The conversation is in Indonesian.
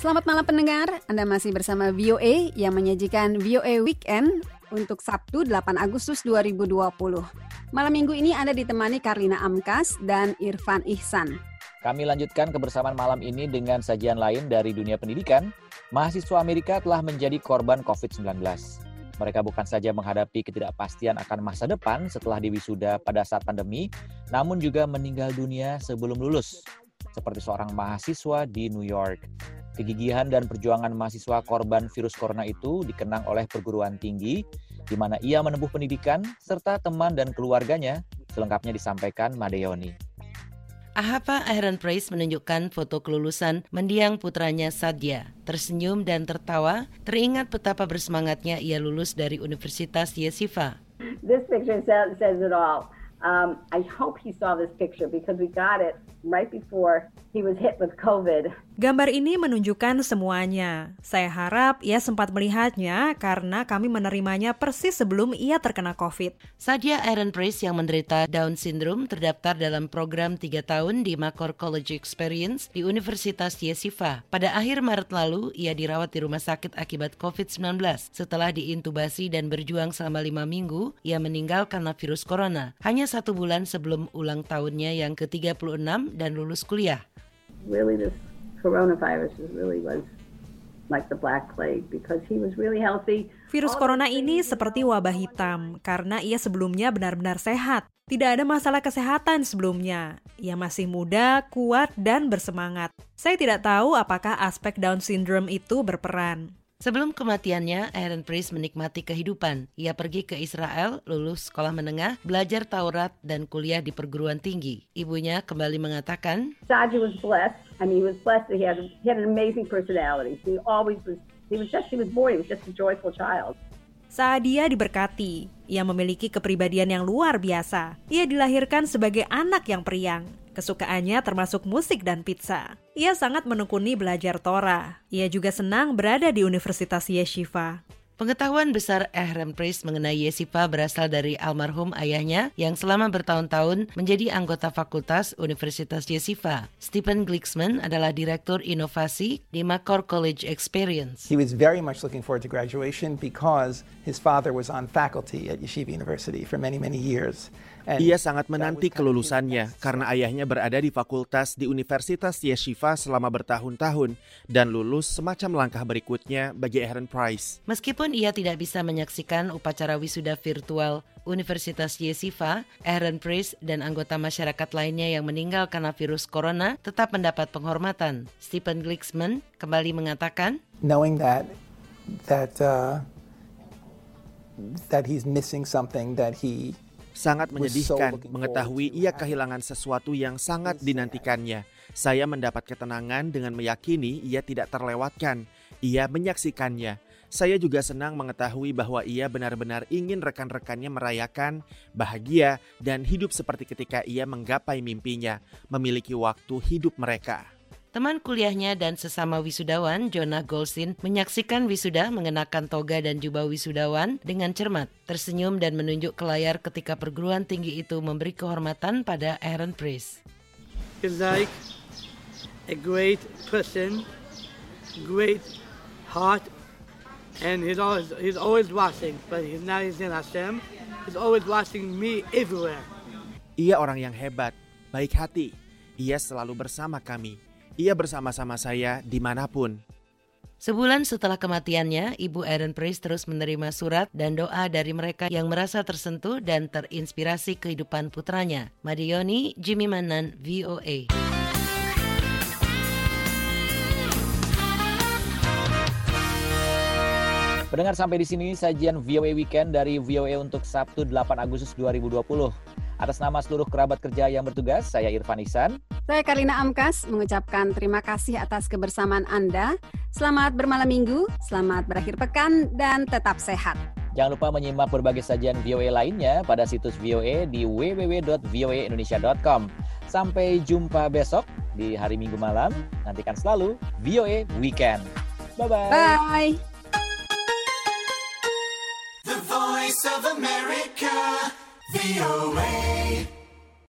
Selamat malam pendengar, Anda masih bersama VOA yang menyajikan VOA Weekend untuk Sabtu 8 Agustus 2020. Malam minggu ini Anda ditemani Karina Amkas dan Irfan Ihsan. Kami lanjutkan kebersamaan malam ini dengan sajian lain dari dunia pendidikan. Mahasiswa Amerika telah menjadi korban COVID-19. Mereka bukan saja menghadapi ketidakpastian akan masa depan setelah diwisuda pada saat pandemi, namun juga meninggal dunia sebelum lulus, seperti seorang mahasiswa di New York. Kegigihan dan perjuangan mahasiswa korban virus corona itu dikenang oleh perguruan tinggi, di mana ia menempuh pendidikan, serta teman dan keluarganya, selengkapnya disampaikan Madeoni. Ahapa Aaron Price menunjukkan foto kelulusan mendiang putranya Sadia. Tersenyum dan tertawa, teringat betapa bersemangatnya ia lulus dari Universitas Yeshiva. This picture says, says it all. Um, I hope he saw this picture because we got it right before he was hit with COVID. Gambar ini menunjukkan semuanya. Saya harap ia sempat melihatnya karena kami menerimanya persis sebelum ia terkena COVID. Sadia Aaron Price yang menderita Down syndrome terdaftar dalam program 3 tahun di Makor College Experience di Universitas Yeshiva. Pada akhir Maret lalu, ia dirawat di rumah sakit akibat COVID-19. Setelah diintubasi dan berjuang selama lima minggu, ia meninggal karena virus corona. Hanya satu bulan sebelum ulang tahunnya yang ke-36 dan lulus kuliah. Really this coronavirus really was like the black plague because he was really healthy. Virus corona ini seperti wabah hitam karena ia sebelumnya benar-benar sehat. Tidak ada masalah kesehatan sebelumnya. Ia masih muda, kuat, dan bersemangat. Saya tidak tahu apakah aspek Down syndrome itu berperan. Sebelum kematiannya, Aaron Priest menikmati kehidupan. Ia pergi ke Israel, lulus sekolah menengah, belajar Taurat, dan kuliah di perguruan tinggi. Ibunya kembali mengatakan, Saji was blessed. I mean, he was blessed he had, he had an amazing personality. He always was, he was just, he was born, he was just a joyful child. Saadia diberkati. Ia memiliki kepribadian yang luar biasa. Ia dilahirkan sebagai anak yang periang. Kesukaannya termasuk musik dan pizza. Ia sangat menekuni belajar Torah. Ia juga senang berada di Universitas Yeshiva. Pengetahuan besar Ehren Priest mengenai Yesipa berasal dari almarhum ayahnya yang selama bertahun-tahun menjadi anggota fakultas Universitas Yesipa. Stephen Glicksman adalah direktur inovasi di Makor College Experience. He was very much looking forward to graduation because his father was on faculty at Yeshiva University for many, many years. Ia sangat menanti kelulusannya karena ayahnya berada di fakultas di Universitas Yeshiva selama bertahun-tahun dan lulus semacam langkah berikutnya bagi Aaron Price. Meskipun ia tidak bisa menyaksikan upacara wisuda virtual Universitas Yeshiva, Aaron Price dan anggota masyarakat lainnya yang meninggal karena virus corona tetap mendapat penghormatan. Stephen Glicksman kembali mengatakan, Knowing that that uh, that he's missing something that he Sangat menyedihkan mengetahui ia kehilangan sesuatu yang sangat dinantikannya. Saya mendapat ketenangan dengan meyakini ia tidak terlewatkan. Ia menyaksikannya. Saya juga senang mengetahui bahwa ia benar-benar ingin rekan-rekannya merayakan, bahagia, dan hidup seperti ketika ia menggapai mimpinya, memiliki waktu hidup mereka. Teman kuliahnya dan sesama wisudawan, Jonah Goldstein, menyaksikan wisuda mengenakan toga dan jubah wisudawan dengan cermat, tersenyum dan menunjuk ke layar ketika perguruan tinggi itu memberi kehormatan pada Aaron Priest. He's like a great person, great heart, and he's always he's always watching. But he's now he's in Hashem. He's always watching me everywhere. Ia orang yang hebat, baik hati. Ia selalu bersama kami ia bersama-sama saya di mana pun. Sebulan setelah kematiannya, Ibu Aaron Price terus menerima surat dan doa dari mereka yang merasa tersentuh dan terinspirasi kehidupan putranya. Madioni, Jimmy Manan, VOA. Pendengar sampai di sini sajian VOA Weekend dari VOA untuk Sabtu 8 Agustus 2020. Atas nama seluruh kerabat kerja yang bertugas, saya Irfan Ihsan. Saya Karina Amkas mengucapkan terima kasih atas kebersamaan Anda. Selamat bermalam minggu, selamat berakhir pekan, dan tetap sehat. Jangan lupa menyimak berbagai sajian VOA lainnya pada situs VOA di www.voaindonesia.com. Sampai jumpa besok di hari Minggu malam. Nantikan selalu VOA Weekend. Bye-bye. Bye. The Voice of America. VOA.